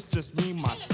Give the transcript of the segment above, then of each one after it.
It's just me, myself,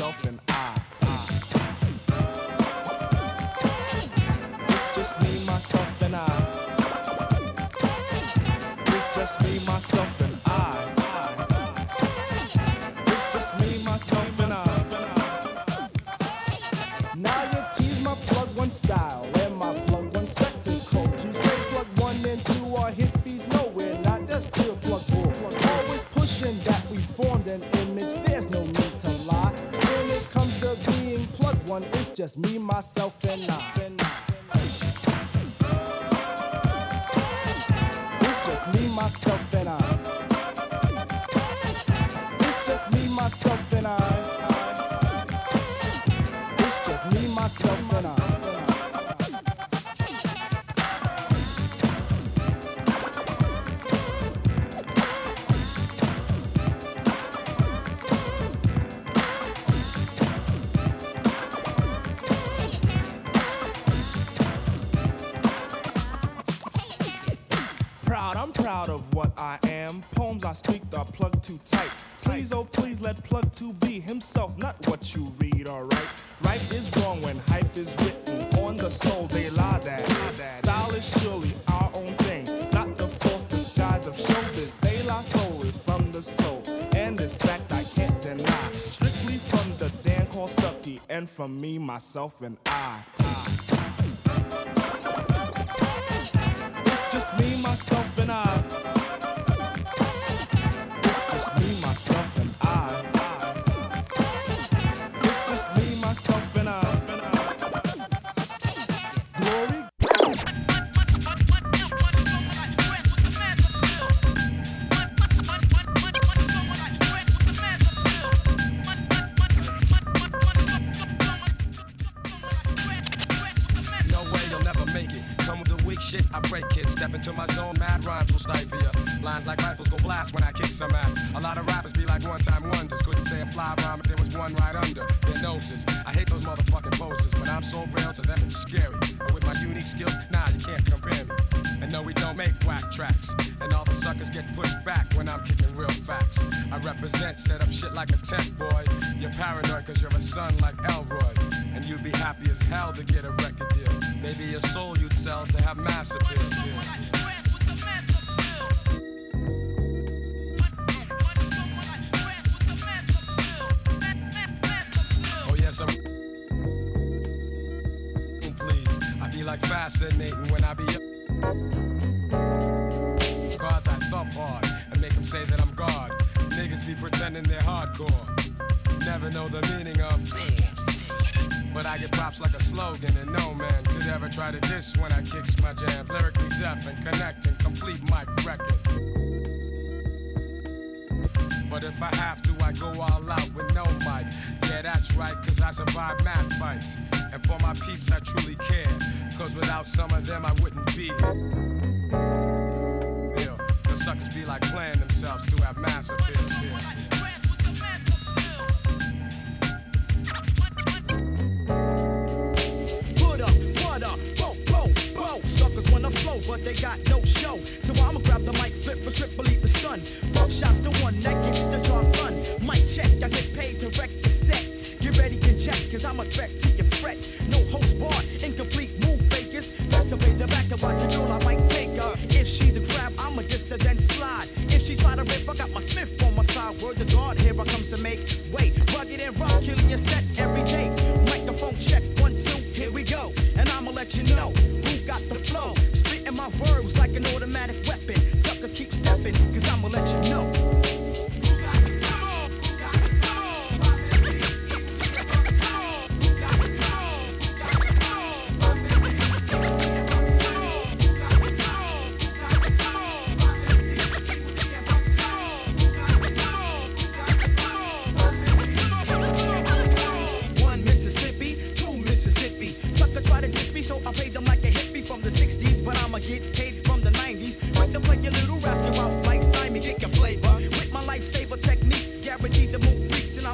just me, myself, myself, and I. when I kick some ass. A lot of rappers be like one time wonders. Couldn't say a fly rhyme if there was one right under their noses. I hate those motherfucking poses, but I'm so real to them it's scary. But with my unique skills, nah, you can't compare me. And no, we don't make whack tracks. And all the suckers get pushed back when I'm kicking real facts. I represent, set up shit like a tent, boy. You're paranoid cause you're a son like Elroy. And you'd be happy as hell to get a record deal. Maybe your soul you'd sell to have massive appeal. Like fascinating when I be up, Cause I thump hard and make them say that I'm God. Niggas be pretending they're hardcore. Never know the meaning of but I get props like a slogan, and no man could ever try to diss when I kicks my jam. Lyrically deaf and connect and complete mic record. But if I have to, I go all out with no mic. Yeah, that's right, cause I survive mad fights. And for my peeps, I truly care. Cause without some of them, I wouldn't be here. Yeah, the suckers be like playing themselves to have mass appeal. Whoa. Suckers wanna flow, but they got no show. So I'ma grab the mic, flip a script, believe the stun. Buck shots the one that gets the job done. Mic check, I get paid to wreck check, cause I'm a threat to your fret. No host bar, incomplete move fakers. Best to wait the back and watch a girl, I might take her. If she's a grab, I'ma diss her, then slide. If she try to rip, I got my Smith on my side. Word to God, here I comes to make way. Rugged and rough, killing your set every day. Microphone check,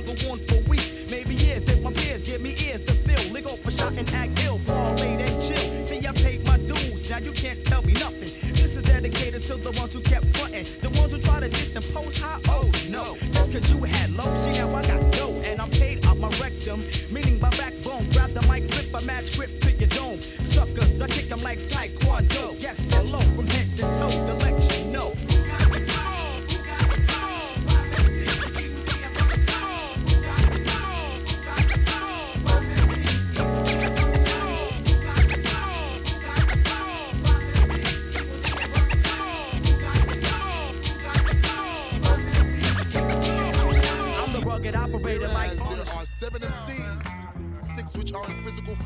I'm the one for weeks, maybe years. If my peers give me ears to fill, lick off a shot and act ill. Parlay that chill, see I paid my dues. Now you can't tell me nothing. This is dedicated to the ones who kept frontin', the ones who try to diss and high. Oh no, just cause you had low, see now I got dough and I'm paid out my rectum, meaning my backbone. Grab the mic, flip a match grip to your dome. Suckers, I kick them like Taekwondo. Yes.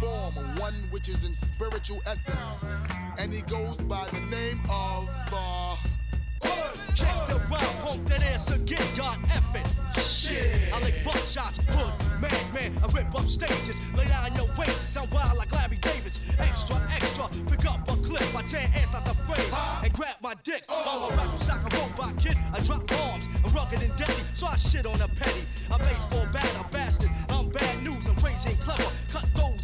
Form, one which is in spiritual essence, and he goes by the name of uh, Check the round, pump that ass again, God effing. Shit, I lick shots, hood, madman, I rip up stages, lay down your waist, sound wild like Larry Davis. Extra, extra, pick up a clip, I tear ass out the frame, and grab my dick. I'm a rap sock, a robot kid, I drop bombs, I'm rugged and deadly, so I shit on a petty. A baseball bat, a bastard, I'm bad news, I'm crazy and clever, cut those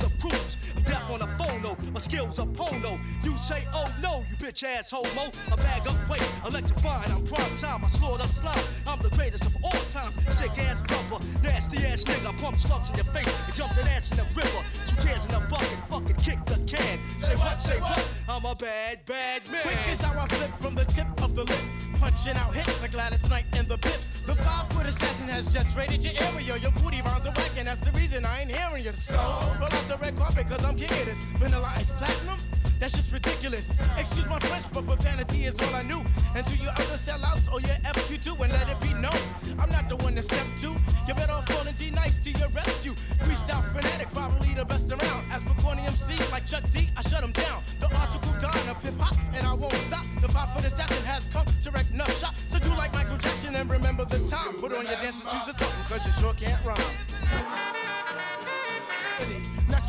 the my skills are pono. You say, oh no, you bitch ass homo. I bag up weight, electrifying, I'm prime time, I slaughter slime. I'm the greatest of all times, sick ass brother, nasty ass nigga. Pump slugs in your face and jump that ass in the river. Two tears in a bucket, fucking kick the can. Say what, say what? I'm a bad, bad man. Quick is how I flip from the tip of the lip. Punching out hits like Gladys Knight and the Pips. The five foot assassin has just raided your area. Your booty rhymes are whack, and that's the reason I ain't hearing you. So, roll out the red carpet, cause I'm of this. Vanilla ice platinum? That's just ridiculous. Excuse my French, but profanity is all I knew. And to your other sellouts or your FQ2, and let it be known. I'm not the one to step to. You better off calling D Nice to your rescue. Freestyle fanatic, probably the best around. As for corny MC like Chuck D, I shut him down. The article dine of hip hop, and I won't stop. The five foot assassin has come wreck enough shop. So do like Michael Jackson and remember the time. Put on your dance shoes or something, cause you sure can't rhyme.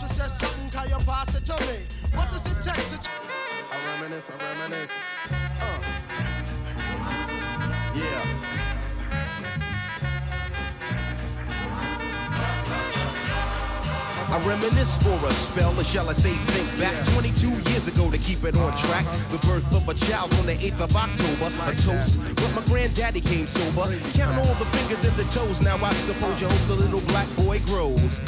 One says something, can you pass it to me? What does it take to ch- I reminisce, I reminisce. Uh. Yeah. I reminisce for a spell, or shall I say think back 22 years ago to keep it on track. The birth of a child on the 8th of October, a toast. But my granddaddy came sober. Count all the fingers and the toes, now I suppose you hope the little black boy grows.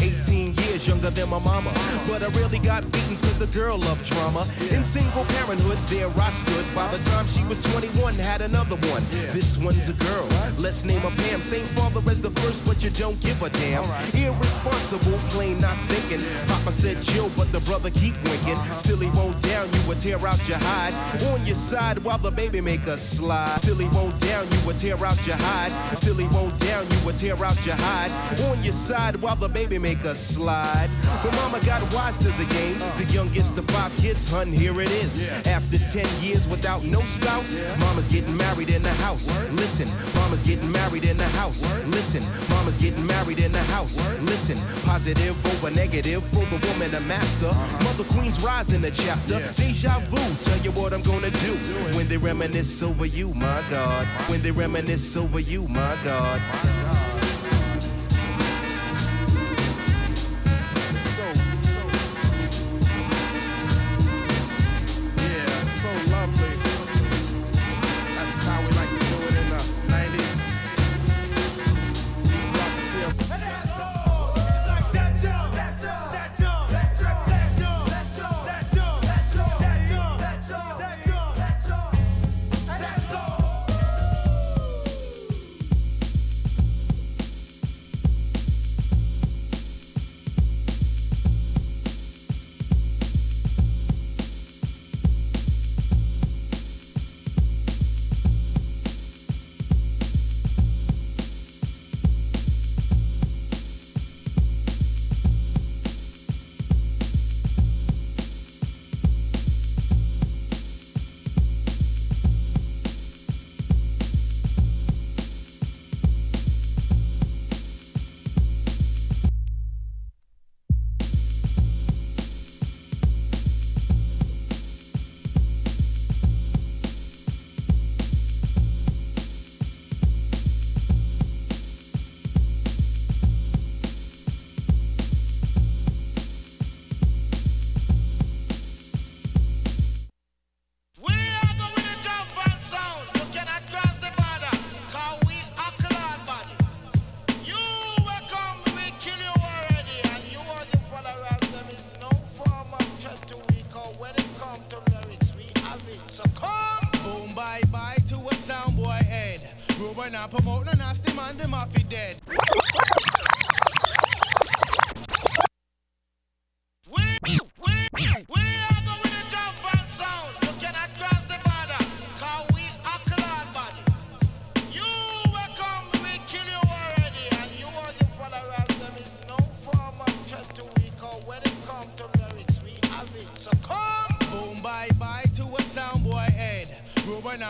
18 years younger than my mama, but I really got beatings cause the girl loved drama. In single parenthood, there I stood. By the time she was 21, had another one. This one's a girl, let's name her Pam. Same father as the first, but you don't give a damn. Irresponsible, plain not thinking. Papa said chill, but the brother keep winking. Still he won't down you would tear out your hide. On your side while the baby make a slide. Still he won't down you would tear out your hide. Still he won't down you would tear out your hide. On your side while the baby make a slide. But mama got wise to the game. The youngest of five kids, hun, here it is. After 10 years without no spouse, mama's getting married in the house. Listen, mama's getting married in the house. Listen, mama's getting married in the house. Listen, positive over negative for the woman, a master. Mother Queen's rise in the chapter. Deja vu, tell you what I'm gonna do. When they reminisce over you, my God. When they reminisce over you, my God. It's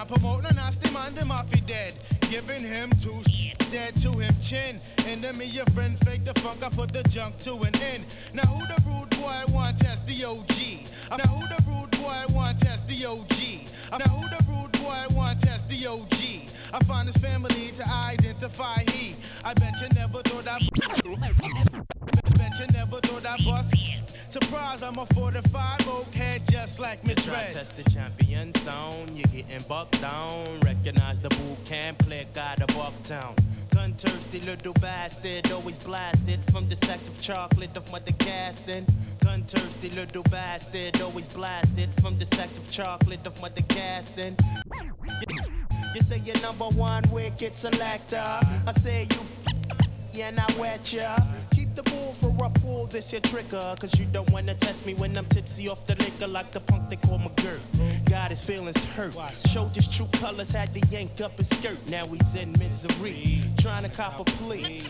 promote a nasty man, them off he dead. Giving him two dead to him chin. Me, your friend, fake the funk, I put the junk to an end. Now who the rude boy want test the OG? Now who the rude boy want test the OG? Now who the rude boy want test the OG? I find his family to identify he. I bet you never thought I. Bet you never thought I bust. Surprise, I'm a 45 oak head just like me dreads. test the champion sound, you're getting bucked down. Recognize the boot camp, click out of Bucktown. Gun thirsty little bastard, always blasted from the sacks of chocolate of mother casting. Gun thirsty little bastard, always blasted from the sacks of chocolate of mother casting. You say you're number one wicked selector. I say you yeah, and I wet ya. The bull for a pull, this your trigger. Cause you don't wanna test me when I'm tipsy off the liquor like the punk they call McGirt. Got his feelings hurt. Showed his true colors, had to yank up his skirt. Now he's in misery, trying to cop a plea.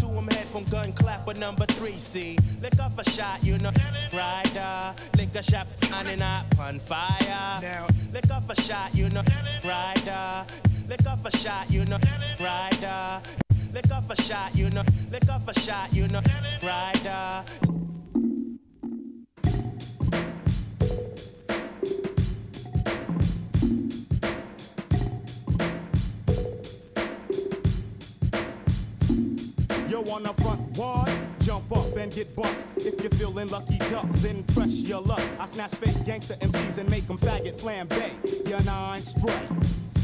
To him head from gun clapper number three. See, lick off a shot, you know. Rider, lick a shot, shining up on fire. Now- lick off a shot, you know. Rider, lick off a shot, you know. Rider. Lick off a shot, you know. Lick off a shot, you know. Rider. Yo, on the front wall, jump up and get bucked. If you're feeling lucky duck, then press your luck. I snatch fake gangster MCs and make them faggot flambe. Your nine spray.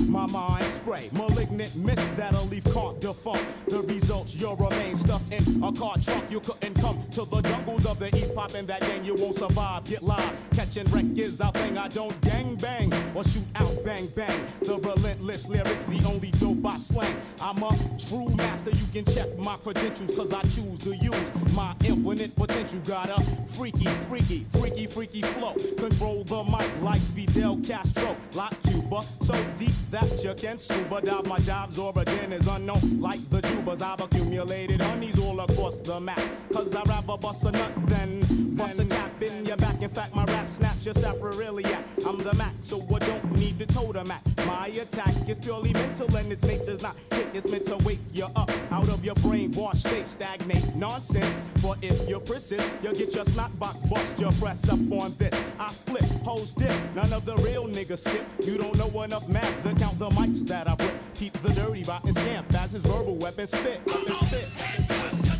My mind spray, malignant mist that'll leave can't defunct. The results, you'll remain stuffed in a car trunk. You couldn't come to the jungles of the east, popping that gang, you won't survive. Get live, catching wreck is our thing. I don't gang bang or shoot out bang bang. The relentless lyrics, the only dope I slang. I'm a true master, you can check my credentials, cause I choose to use my infinite potential. Got a freaky, freaky, freaky, freaky flow. Control the mic like Fidel Castro, like Cuba. So deep that you can scuba dive. My job's origin is unknown, like the tubers. I've accumulated honeys all across the map. Cause I'd rather bust a nut than bust a cap in your back. In fact, my rap snaps your sapriliac. I'm the Mac, so I don't need the totem act. My attack is purely mental and its nature's not hit. It's meant to wake you up out of your brainwashed state. Stagnate nonsense. But if you're persist, you'll get your snot box bust. Your press up on this. I flip, hoes dip. None of the real niggas skip. You don't know enough math to count the mics that I've ripped. Keep the dirty rotten scamp as his verbal weapon spit. Weapon spit.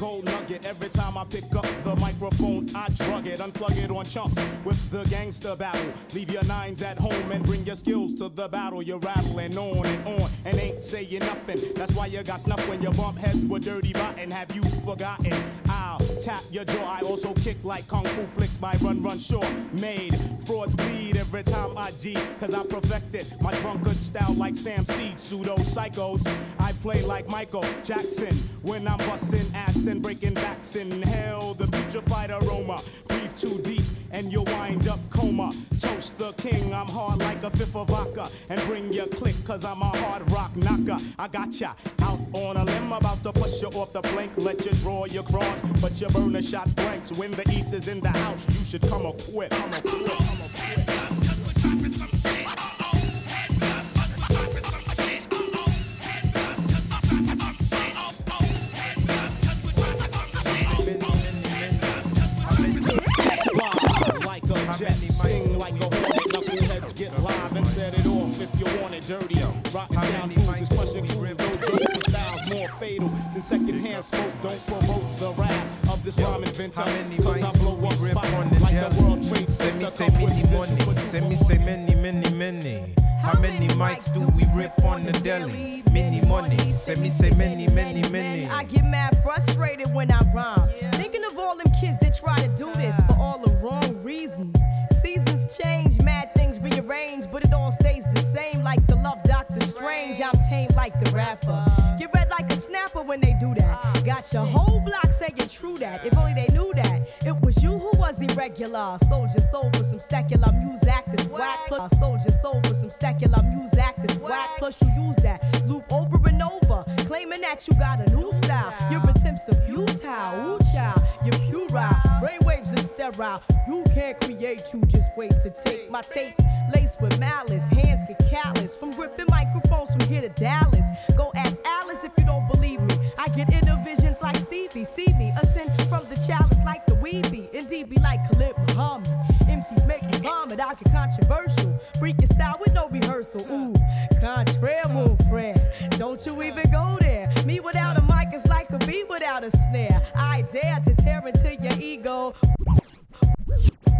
Gold nugget. Every time I pick up the microphone, I drug it, unplug it on chunks with the gangster battle. Leave your nines at home and bring your skills to the battle. You're rattling on and on and ain't saying nothing. That's why you got snuff when you bump heads with dirty rotten. Have you forgotten? Tap your jaw. I also kick like kung fu flicks by Run Run Shaw. Made frauds bleed every time I G, cause I perfected my drunkard style like Sam Seed. Pseudo psychos. I play like Michael Jackson when I'm busting ass and breaking backs. Inhale the putrefied aroma. Breathe too deep and you'll wind up coma. Toast the king, I'm hard like a fifth of vodka. And bring your click, cause I'm a hard rock knocker. I got ya out on a limb, about to push you off the plank. Let you draw your cross, you burn a shot blanks. When the east is in the house, you should come equipped. Come equipped. Come equipped. Say money. Me say many, many, many. How many mics do we rip on the deli? Many money. Send me say many, many, many. I get mad frustrated when I rhyme. Thinking of all them kids that try to do this for all the wrong reasons. Seasons change, mad things rearrange, but it all stays the same like the love Doctor Strange. I'm tame like the rapper. Get red like a snapper when they do that. Got your whole block saying true that. If only they irregular. Soldier soul for some secular music actors whack. Plus, soldier soul for some secular music actors whack. Plus, you use that loop over and over, claiming that you got a new style. Your attempts are futile. Ooh, child, you're puerile. Brainwaves are sterile. You can't create, you just wait to take my tape. Laced with malice, hands get callous. From ripping microphones from here to Dallas. Go ask Alice if you don't believe me. I get visions like Stevie. See me ascend from the chalice like the weeby. Indeed, be like Khalid Muhammad. MCs make me vomit. I get controversial. Freaking style with no rehearsal. Ooh, contraire, mon friend. Don't you even go there. Me without a mic is like a bee without a snare. I dare to tear into your ego.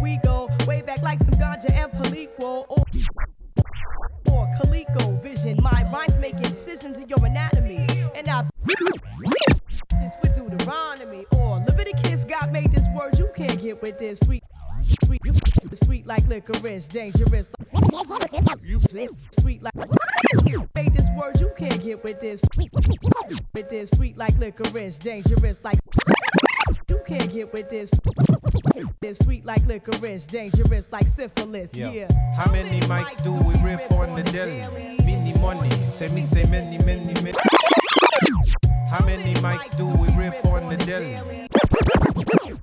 We go way back like some ganja and Palico. Or, Calico vision. My rhymes make incisions in your anatomy. And I get with this sweet. Sweet, sweet like licorice, dangerous. You say sweet like made this word you can't get with this. With this sweet like licorice, dangerous like you can't get with this. This sweet like licorice, dangerous like syphilis. Yo, Yeah. How many mics do we rip on the deli? Many money. say me say many, many, many. How many mics do we rip on the deli?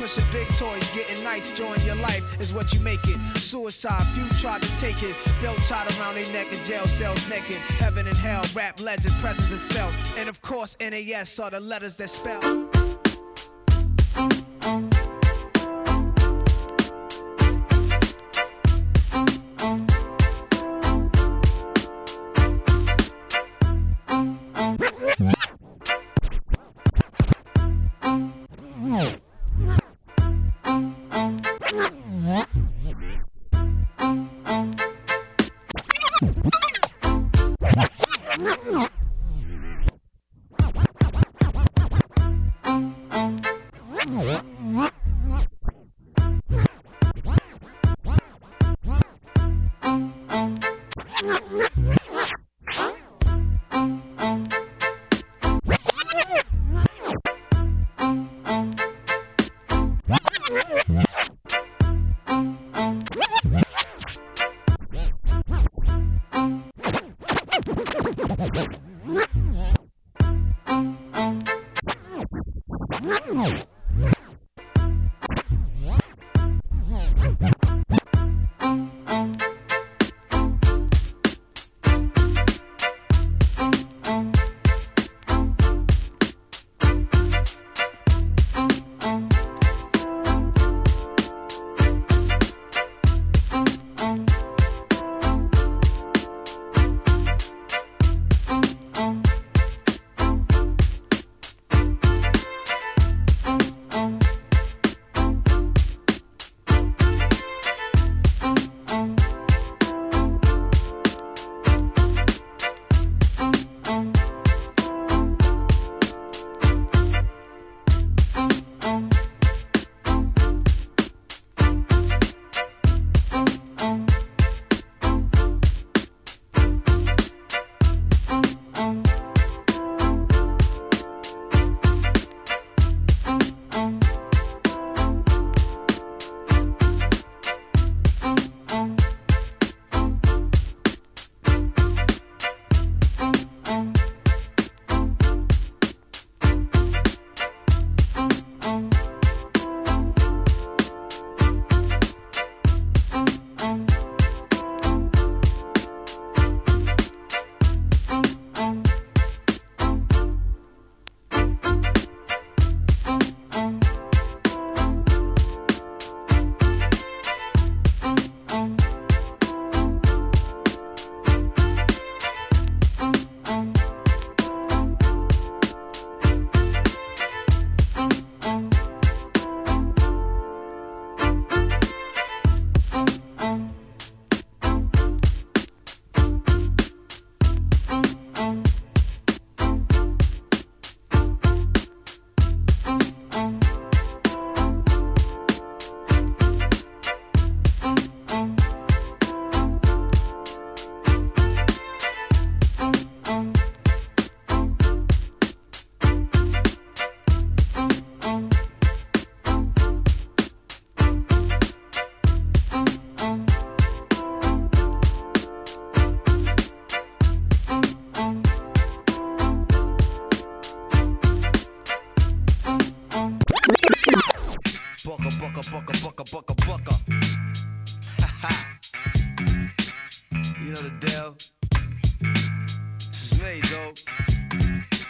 Pushing big toys, getting nice, join your life is what you make it. Suicide, few tried to take it. Belt tied around their neck in jail cells naked. Heaven and hell, rap legend, presence is felt. And of course, NAS are the letters that spell.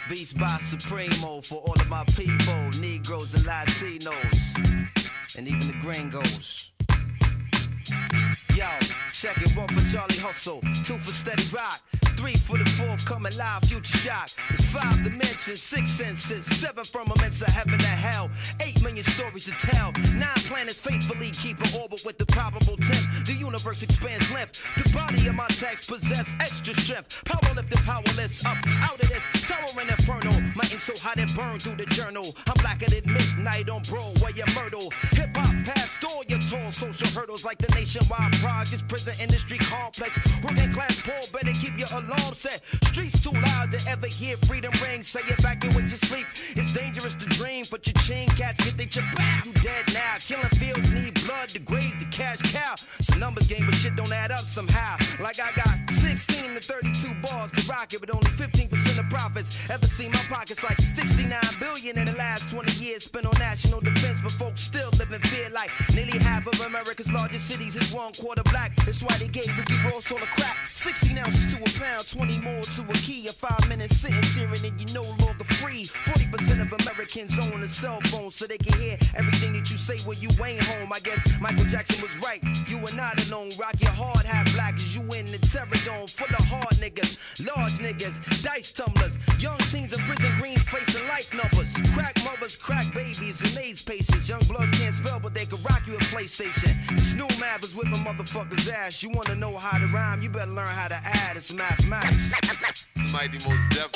Beats by Supremo for all of my people, Negroes and Latinos, and even the gringos. Yo, check it, one for Charlie Hustle, two for Steady Rock. Three for the fourth, coming live, future shock. It's five dimensions, six senses, seven firmaments of heaven and hell. Eight million stories to tell. Nine planets faithfully keep an orbit with the probable tenth. The universe expands length. The body of my text possess extra strength. Power lift lifted, powerless, up out of this and inferno. My ink so hot it burned through the journal. I'm blacker than midnight on Broadway and Myrtle. Hip hop past all your tall social hurdles like the nationwide projects, prison industry complex. Working class poor, better keep your alarm set. Streets too loud to ever hear freedom ring. Say evacuate your sleep. It's dangerous to dream, but your chain cats get they chip back. You dead now. Killing fields need blood to graze the cash cow. It's a numbers game, but shit don't add up somehow. Like I got 16 to 32 bars to rock it, but only 15% of profits. Ever seen my pockets like 69 billion in the last 20 years spent on national defense, but folks still live in fear like nearly half of America's largest cities is one quarter black. That's why they gave Ricky Ross all the crack. 16 ounces to a pound, 20 more to a key. A five minute sentence hearing and you no longer free. 40% of Americans own a cell phone so they can hear everything that you say when you ain't home. I guess Michael Jackson was right. You are not alone. Rock your hard hat black as you in the terror dome. Full of hard niggas, large niggas, dice tumblers. Young teens in prison greens facing life numbers. Crack mothers, crack babies, and AIDS patients. Young bloods can't spell, but they can rock you a PlayStation. Snoop Mathers whipping motherfuckers' ass. You wanna know how to rhyme? You better learn how to add. It's mathematics. Mighty Mos Def.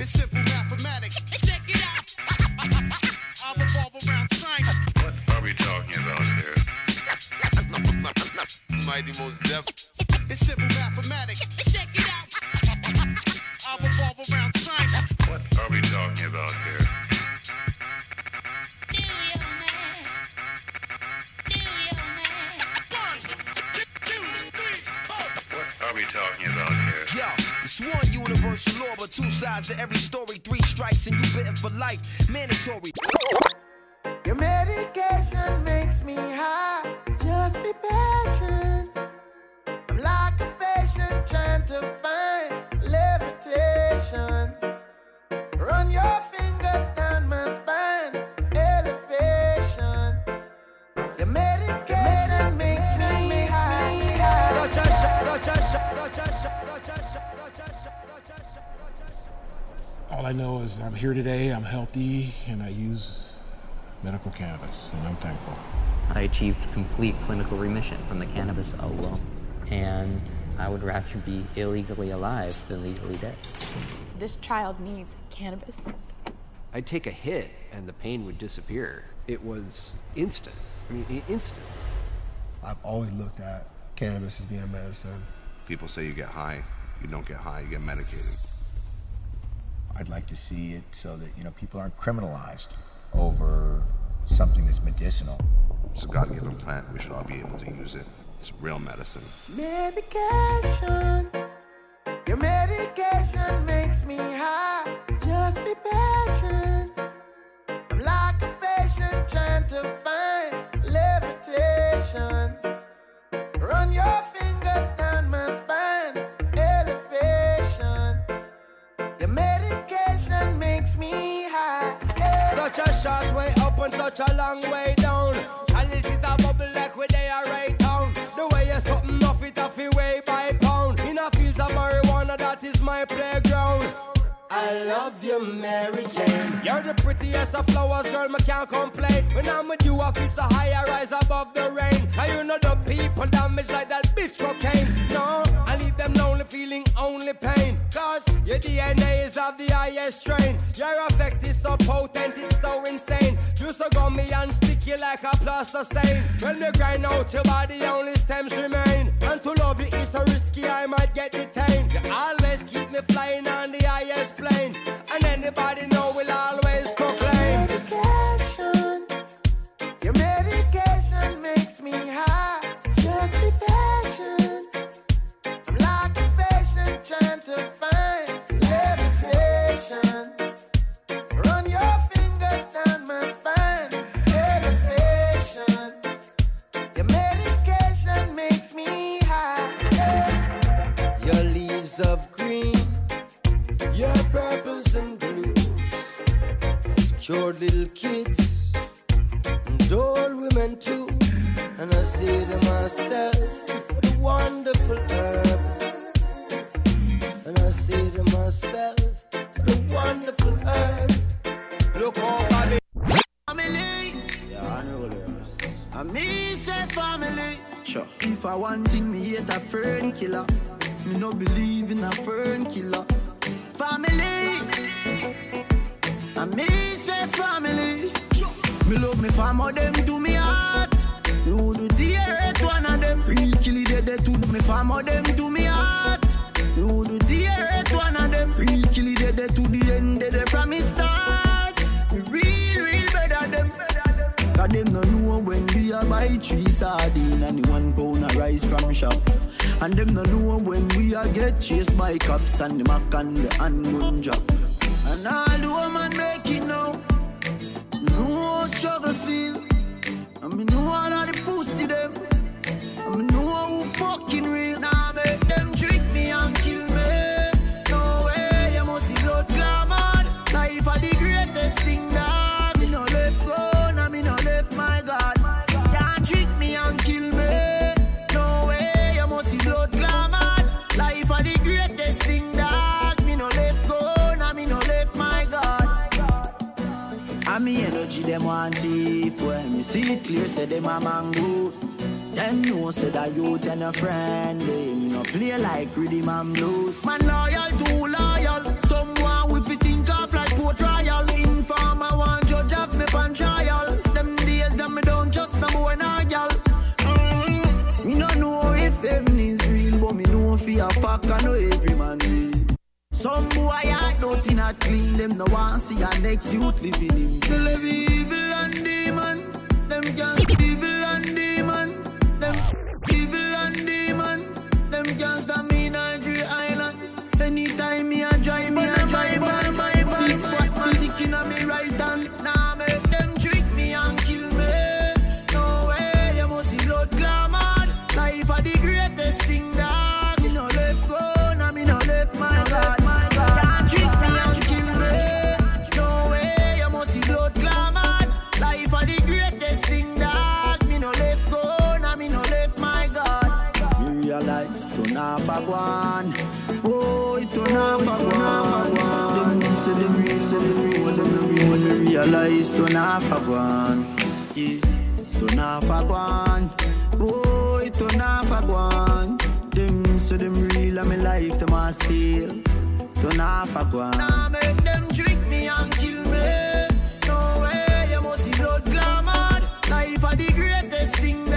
It's simple mathematics. Check it out. I revolve around science. What are we talking about here? Mighty Mos Def. It's simple mathematics. Check it out. But to every story. Three strikes and you bitten for life. Mandatory. Your medication makes me I know is I'm here today, I'm healthy, and I use medical cannabis, and I'm thankful. I achieved complete clinical remission from the cannabis alone. And I would rather be illegally alive than legally dead. This child needs cannabis. I'd take a hit and the pain would disappear. It was instant. I mean, instant. I've always looked at cannabis as being a medicine. People say you get high. You don't get high, you get medicated. I'd like to see it so that you know people aren't criminalized over something that's medicinal. It's a God given plant. We should all be able to use it. It's real medicine. Medication. Your medication makes me high. Just be patient. I'm like a patient trying to find levitation. Short way up and such a long way down. This is a bubble like where they are right down. The way you something off it off it way by pound. In a fields of marijuana, that is my playground. I love you, Mary Jane. You're the prettiest of flowers, girl, me can't complain. When I'm with you, I feel so high, I rise above the rain. And you know the people damage like that bitch cocaine. No, I leave them lonely, feeling only pain. Cause your DNA is of the highest strain. Your effect is so potent, like a plaster stain. When you grind out your body, only stems remain. And to love you is so risky, I might get detained. You they to me family, them to me heart. Would do earth one of them. Real kill it, they to the end, they from me start. Real, real better them. Cause them no know when we a buy three sardine and the one pound of rice from shop. And them no know when we a get chased by cops and the mac and the handgun drop. And all the woman make it now. Know struggle feel. And me know all of the. Know who fucking real. Now make them trick me and kill me. No way, you must blood clamor. Life the greatest thing that me no left me no left my God. Can't trick me and kill me. No way, you must blood clamor. Life the greatest thing that me no left me no left my God. Me energy them want thief When me see it clear say them a mangoes Them know say that youth and a friend They me no play like rhythm and blues. Man loyal too loyal Someone with fi sink off like Port Royal Informer want judge of me pan trial. Them days that me don't trust no boy nor gal. Mm Me no know if heaven is real But me know fi a fuck I know every man real. Some boy heart nothing not clean, them no want see a next youth living in. Live evil and demon, them can't evil Anytime me a drive, me a drive on my bike, fat man of me right hand. Now make them trick me and kill me. No way, you must see blood clamor. Life are the greatest thing that me no left go, now me no left my God. Me me. Me me. Me one. Oh, it to not one. Them say them real, say them real, say them real. When me realize to not one. Yeah, to not one. Oh, it to not one. Them say them real, and me life them a steal. To not one. Now make them trick me and kill me. No way, you must see blood clamor. Life are the greatest thing